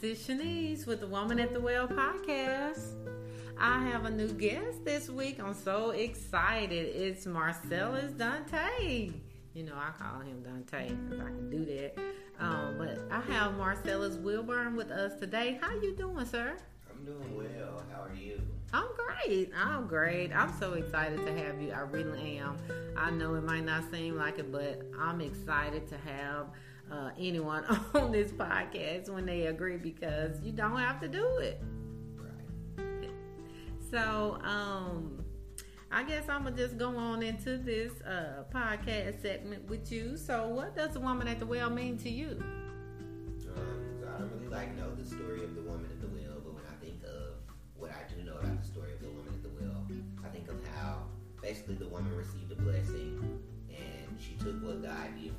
this is Shanese with the Woman at the Well podcast. I have a new guest this week. I'm so excited. It's Marcellis Dante. You know, I call him Dante because I can do that. Um, but I have Marcellis Wilburn with us today. How you doing, sir? I'm doing well. How are you? I'm great. I'm great. I'm so excited to have you. I really am. I know it might not seem like it, but I'm excited to have uh, anyone on this podcast when they agree because you don't have to do it. Right. So, um, I guess I'm gonna just go on into this uh, podcast segment with you. So, what does the woman at the well mean to you? Um, so I don't really like know the story of the woman at the well, but when I think of what I do know about the story of the woman at the well, I think of how basically the woman received a blessing and she took what God did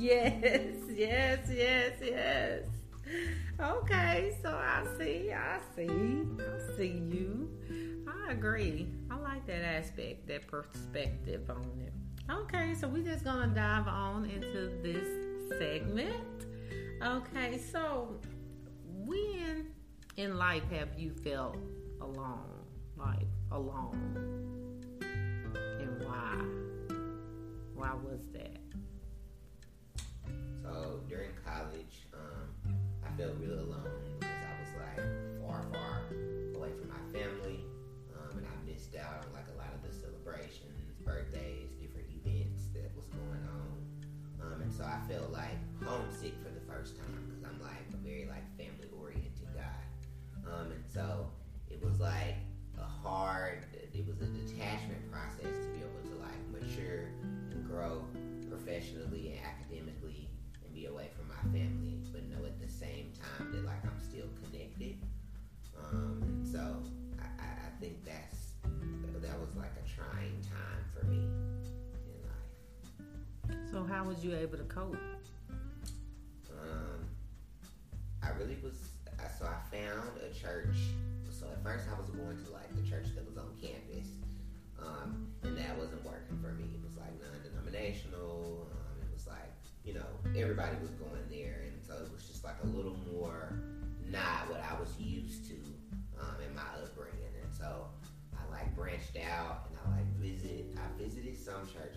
yes, yes, yes, yes. Okay, so I see, I see, I see you. I agree. I like that aspect, that perspective on it. Okay, so we're just gonna dive on into this segment. Okay, so when in life have you felt alone? Like alone? And why? Why was that? So during college, um, I felt real alone because I was like far, far away from my family, um, and I missed out on like a lot of the celebrations, birthdays, different events that was going on, um, and so I felt like homesick for the first time how was you able to cope? Um, I really was. So I found a church. So at first I was going to like the church that was on campus, um, and that wasn't working for me. It was like non-denominational. Um, it was like you know everybody was going there, and so it was just like a little more not what I was used to um, in my upbringing, and so I like branched out and I like visit. I visited some church.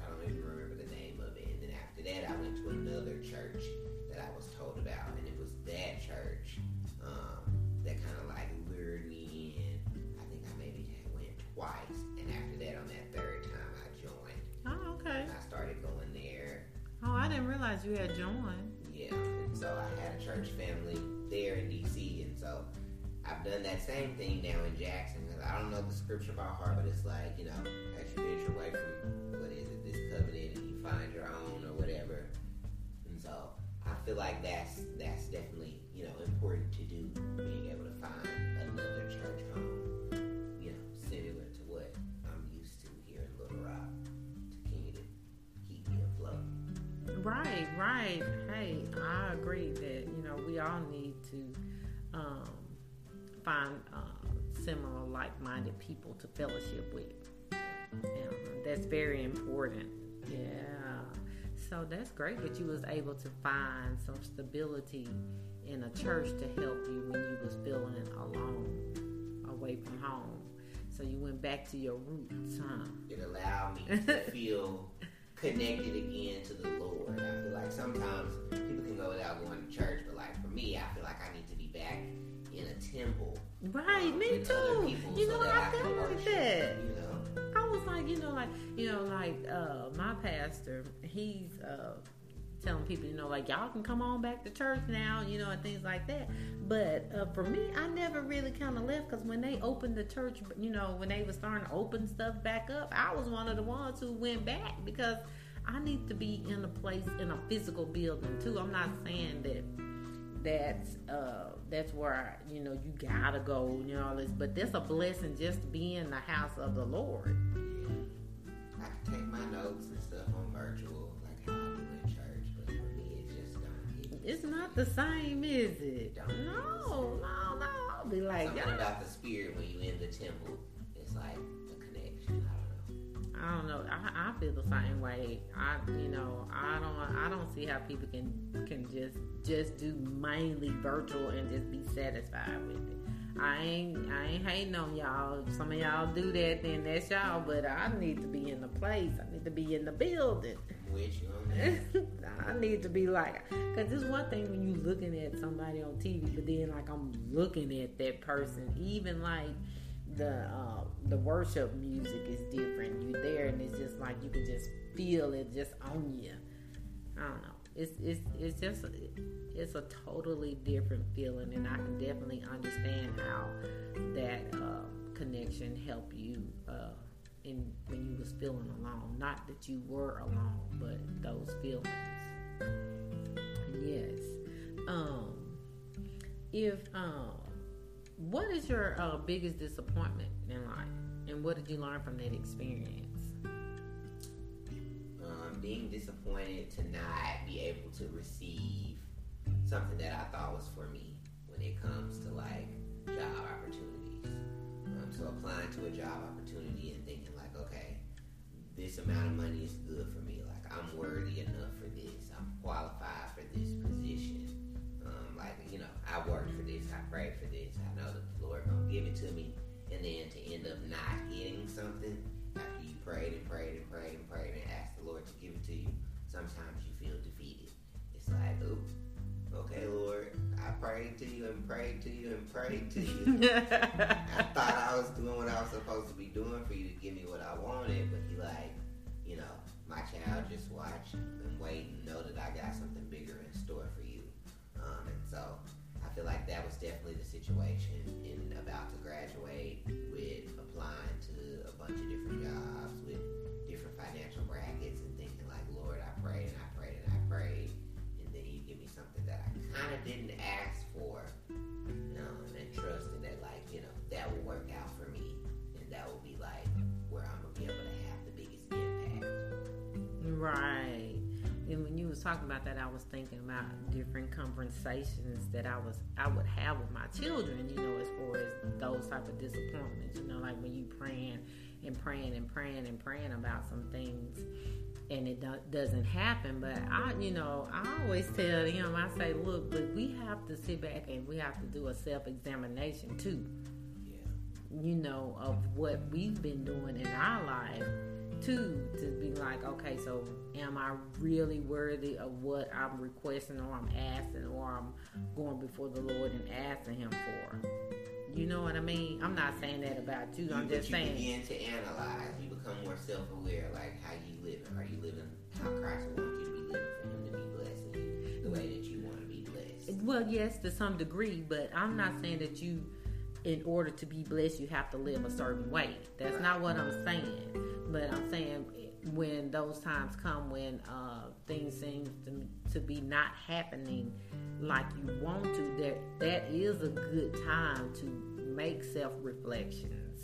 Church that I was told about, and it was that church um, that kind of like lured me in. I think I maybe went twice, and after that, on that third time, I joined. Oh, okay. And I started going there. Oh, I didn't realize you had joined. Yeah, and so I had a church family there in DC, and so I've done that same thing now in Jackson. Cause I don't know the scripture by heart, but it's like you know, as you venture away from what is it, this covenant, and you find your own like that's that's definitely you know important to do, being able to find another church home, you know, similar to what I'm used to here in Little Rock, to continue to keep me afloat. Right, right. Hey, I agree that you know we all need to um, find uh, similar, like-minded people to fellowship with. Yeah, that's very important. Yeah. So that's great that you was able to find some stability in a church to help you when you was feeling alone, away from home. So you went back to your roots, huh? it allowed me to feel connected again to the Lord. I feel like sometimes people can go without going to church, but like for me, I feel like I need to be back in a temple. Right, um, me too. people You so know, that I felt like that. You know, Was like, you know, like, you know, like uh, my pastor, he's uh, telling people, you know, like y'all can come on back to church now, you know, and things like that. But uh, for me, I never really kind of left because when they opened the church, you know, when they were starting to open stuff back up, I was one of the ones who went back because I need to be in a place in a physical building too. I'm not saying that that's uh that's where you know you gotta go you know all this but that's a blessing just to be in the house of the lord notes and stuff on virtual, like how I do in church, but for me, it just don't get it's not the same is it no no no i'll be like something y'all about the spirit when you in the temple. It's like the connection. I don't know. I don't know. I, I feel the same way. I, you know, I don't, I don't see how people can can just just do mainly virtual and just be satisfied with it. I ain't, I ain't hating on y'all. If some of y'all do that, then that's y'all. But I need to be in the place. I need to be in the building. I'm with you on that. I need to be like, cause it's one thing when you looking at somebody on TV, but then like I'm looking at that person, even like the uh, the worship music is different. You're there, and it's just like you can just feel it just on you. I don't know. It's it's it's just it's a totally different feeling, and I can definitely understand how that uh, connection helped you uh, in when you was feeling alone. Not that you were alone, but those feelings. Yes. Um. If um, what is your uh, biggest disappointment in life, and what did you learn from that experience? Um, being disappointed to not be able to receive something that I thought was for me when it comes to like job opportunities. Um, so applying to a job opportunity and thinking like, okay, this amount of money is good for me. Like I'm worthy enough for this. I'm qualified for this position. Um, like you know, I worked for this. I prayed for this. I know the Lord gonna give it to me. And then to end up not getting something prayed and prayed and prayed and prayed and asked the Lord to give it to you, sometimes you feel defeated. It's like, oh, okay, Lord, I prayed to you and prayed to you and prayed to you. I thought I was doing what I was supposed to be doing for you to give me what I wanted, And when you was talking about that, I was thinking about different conversations that I was I would have with my children. You know, as far as those type of disappointments. You know, like when you praying and praying and praying and praying about some things, and it do- doesn't happen. But I, you know, I always tell them, I say, look, but we have to sit back and we have to do a self examination too Yeah. you know, of what we've been doing in our life too, to be like, okay, so am I really worthy of what I'm requesting or I'm asking or I'm going before the Lord and asking Him for? You know what I mean? I'm not saying that about you. I'm but just you saying. begin to analyze. You become more self-aware, like how you living. Are you living how Christ wants you to be living for Him to be blessing you the way that you want to be blessed? Well, yes, to some degree, but I'm not saying that you, in order to be blessed, you have to live a certain way. That's not what I'm saying. But I'm saying when those times come when uh, things seem to, to be not happening like you want to, that that is a good time to make self reflections.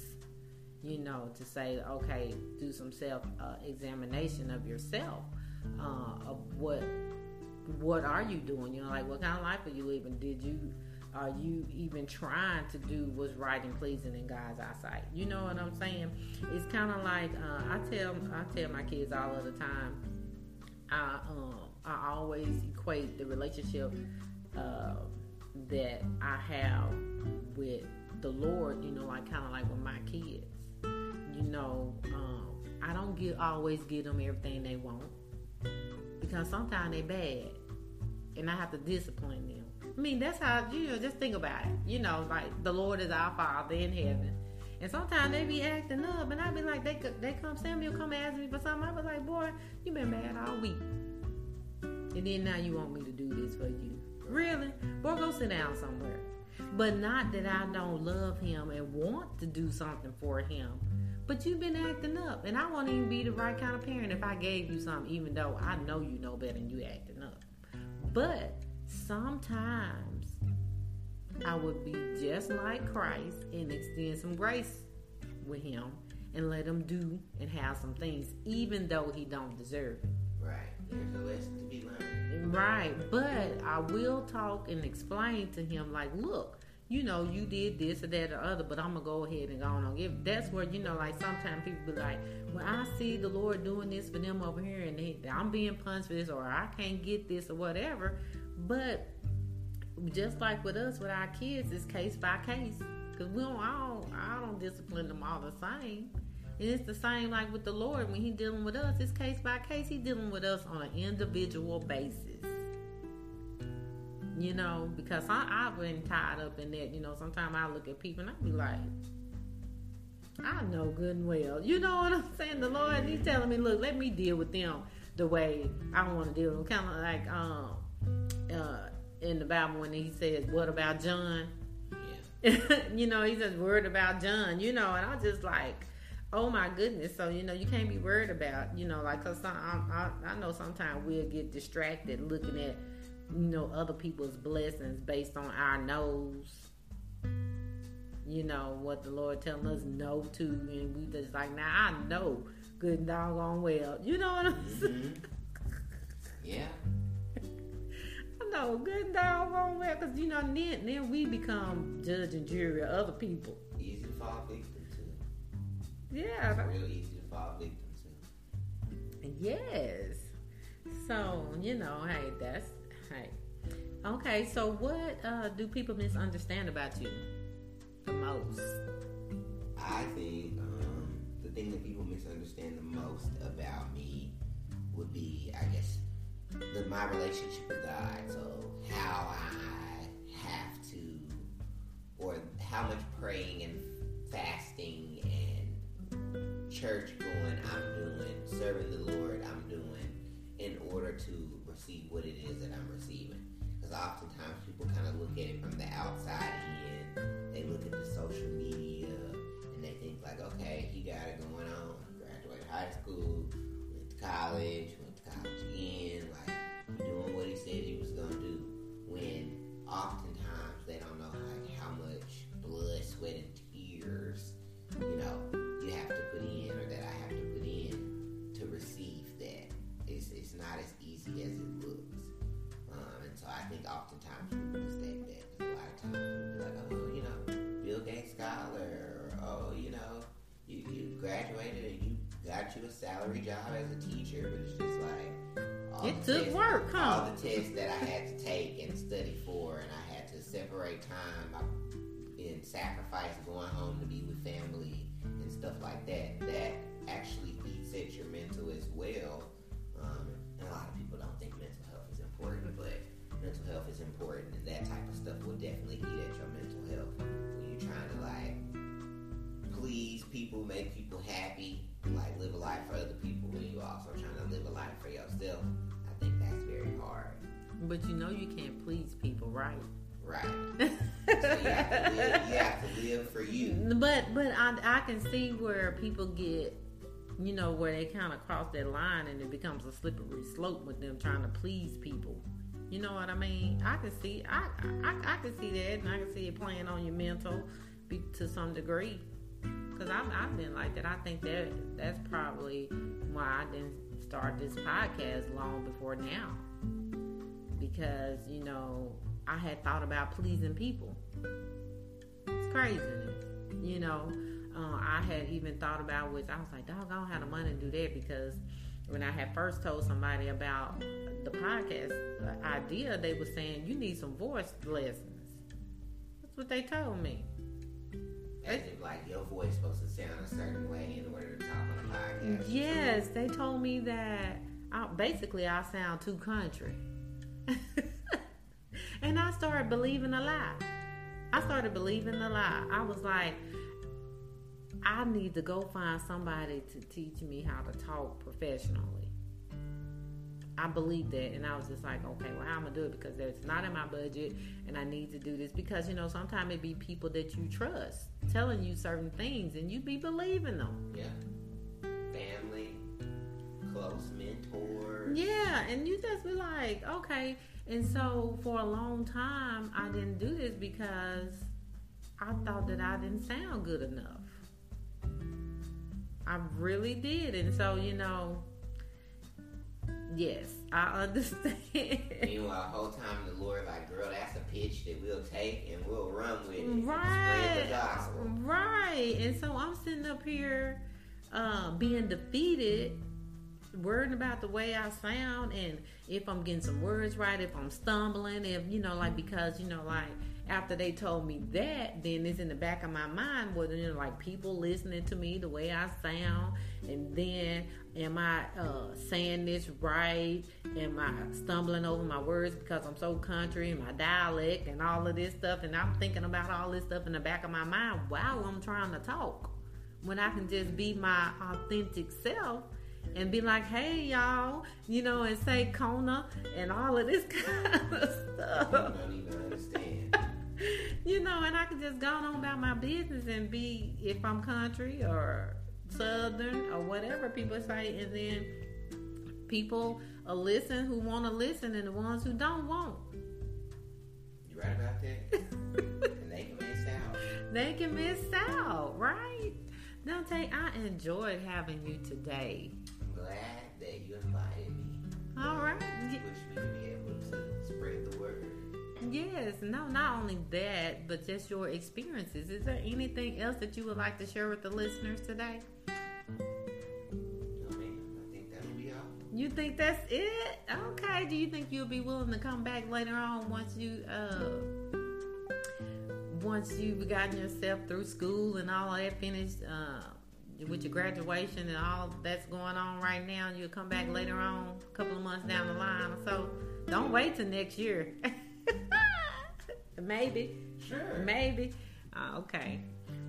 You know, to say, okay, do some self uh, examination of yourself, uh, of what what are you doing? You know, like what kind of life are you living? Did you are you even trying to do what's right and pleasing in God's eyesight? You know what I'm saying? It's kind of like uh, I tell I tell my kids all of the time. I um I always equate the relationship uh, that I have with the Lord. You know, like kind of like with my kids. You know, um, I don't get always give them everything they want because sometimes they bad and I have to discipline them. I mean, that's how you know. Just think about it. You know, like the Lord is our Father in heaven, and sometimes they be acting up, and I be like, they they come Samuel come ask me for something. I be like, boy, you been mad all week, and then now you want me to do this for you? Really? Boy, go sit down somewhere. But not that I don't love him and want to do something for him. But you've been acting up, and I won't even be the right kind of parent if I gave you something, even though I know you know better and you acting up. But sometimes I would be just like Christ and extend some grace with him and let him do and have some things, even though he don't deserve it. Right. There's a lesson to be learned. Right. But I will talk and explain to him, like, look, you know, you did this or that or other, but I'm gonna go ahead and go on and give. That's where you know, like sometimes people be like, "Well, I see the Lord doing this for them over here, and they, I'm being punished for this, or I can't get this or whatever." But just like with us, with our kids, it's case by case because we don't, I don't, I don't discipline them all the same. And it's the same like with the Lord when He dealing with us. It's case by case. He dealing with us on an individual basis. You know, because I, I've been tied up in that. You know, sometimes I look at people and I be like, I know good and well. You know what I'm saying? The Lord, He's telling me, look, let me deal with them the way I want to deal with them. Kind of like um, uh, in the Bible when He says, "What about John?" Yeah. you know, He says, "Worried about John." You know, and I just like. Oh my goodness! So you know you can't be worried about you know like cause some, I, I, I know sometimes we'll get distracted looking at you know other people's blessings based on our nose you know what the lord telling us no to and we just like now i know good and doggone well you know what i'm saying hmm Yeah. Know good and doggone well because you know then, then we become judge and jury of other people Easy to fall victim to. yeah It's real easy to fall victim to. Yes. So, you know, hey, that's hey. Okay, so what uh, do people misunderstand about you the most? I think um, the thing that people misunderstand the most about me would be, I guess, the, my relationship with God. So how I have to, or how much praying and fasting and church going I'm doing, serving the Lord I'm doing, in order to receive what it is that I'm receiving. Because oftentimes people kind of look at it from the outside in. They look at the social media and they think like, okay, he got it going on. Graduated high school, went to college, went to college It's not as easy as it looks. Um, and so I think oftentimes people mistake that. A lot of times people be like, oh, well, you know, Bill Gates scholar, or oh, you know, you, you graduated and you got you a salary job as a teacher, but it's just like all It the took tests- work, huh? All the tests that I had to take and study for, and I had to separate time I, and sacrifice going home to be with family and stuff like that. That actually eats at your mental as well. Um, a lot of people don't think mental health is important, but mental health is important, and that type of stuff will definitely eat at your mental health when you're trying to like please people, make people happy, like live a life for other people when you're also trying to live a life for yourself. I think that's very hard. But you know you can't please people, right? Right. So you have to live, you have to live for you. But but I, I can see where people get, you know, where they kind of cross that line and it becomes a slippery slope with them trying to please people. You know what I mean? I can see I I, I can see that, and I can see it playing on your mental be, to some degree. Cause I've, I've been like that. I think that that's probably why I didn't start this podcast long before now. Because you know I had thought about pleasing people. It's crazy, you know. Uh, I had even thought about which I was like, dog, I don't have the money to do that because when I had first told somebody about the podcast idea, they were saying you need some voice lessons. That's what they told me. As if like your voice supposed to sound a certain way in order to talk on a podcast. Yes, they told me that I, basically I sound too country. and I started believing a lie. I started believing a lie. I was like, I need to go find somebody to teach me how to talk professionally. I believe that, and I was just like, okay, well, how am gonna do it because it's not in my budget, and I need to do this because you know sometimes it be people that you trust telling you certain things, and you be believing them. Yeah. Family, close mentors. Yeah, and you just be like, okay. And so for a long time, I didn't do this because I thought that I didn't sound good enough. I really did. And so, you know, yes, I understand. Meanwhile, the whole time the Lord like, girl, that's a pitch that we'll take and we'll run with it. Right. The gospel. Right. And so I'm sitting up here uh, being defeated, worrying about the way I sound and if I'm getting some words right, if I'm stumbling, if, you know, like, because, you know, like, after they told me that, then it's in the back of my mind, whether you know, like people listening to me the way I sound, and then am I uh, saying this right? Am I stumbling over my words because I'm so country and my dialect and all of this stuff? And I'm thinking about all this stuff in the back of my mind while I'm trying to talk. When I can just be my authentic self and be like, hey, y'all, you know, and say Kona and all of this kind of You stuff don't even understand. you know, and I can just go on about my business and be if I'm country or southern or whatever people say, and then people listen who want to listen, and the ones who don't won't. You right about that? and they can miss out. They can miss out, right? Dante, I enjoyed having you today. Glad that you invited me. All right. It pushed me to be able to spread the word. Yes, no, not only that, but just your experiences. Is there anything else that you would like to share with the listeners today? No, ma'am. I think that'll be all. You think that's it? Okay. Do you think you'll be willing to come back later on once you uh once you've gotten yourself through school and all that finished uh with your mm-hmm. graduation and all that's going on right now, you'll come back later mm-hmm. on, a couple of months down the line or so. Don't mm-hmm. wait till next year. Maybe. Sure. Maybe. Uh, okay.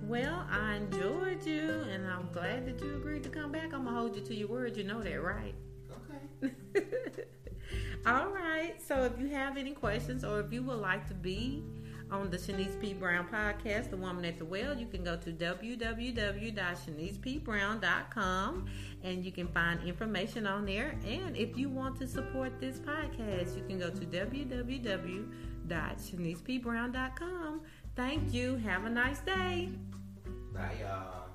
Well, I enjoyed you, and I'm glad that you agreed to come back. I'm gonna hold you to your word. You know that, right? Okay. All right. So if you have any questions or if you would like to be on the Shanese P. Brown podcast, The Woman at the Well, you can go to www.shanesepbrown.com and you can find information on there. And if you want to support this podcast, you can go to www.shanesepbrown.com. Thank you. Have a nice day. Bye, y'all.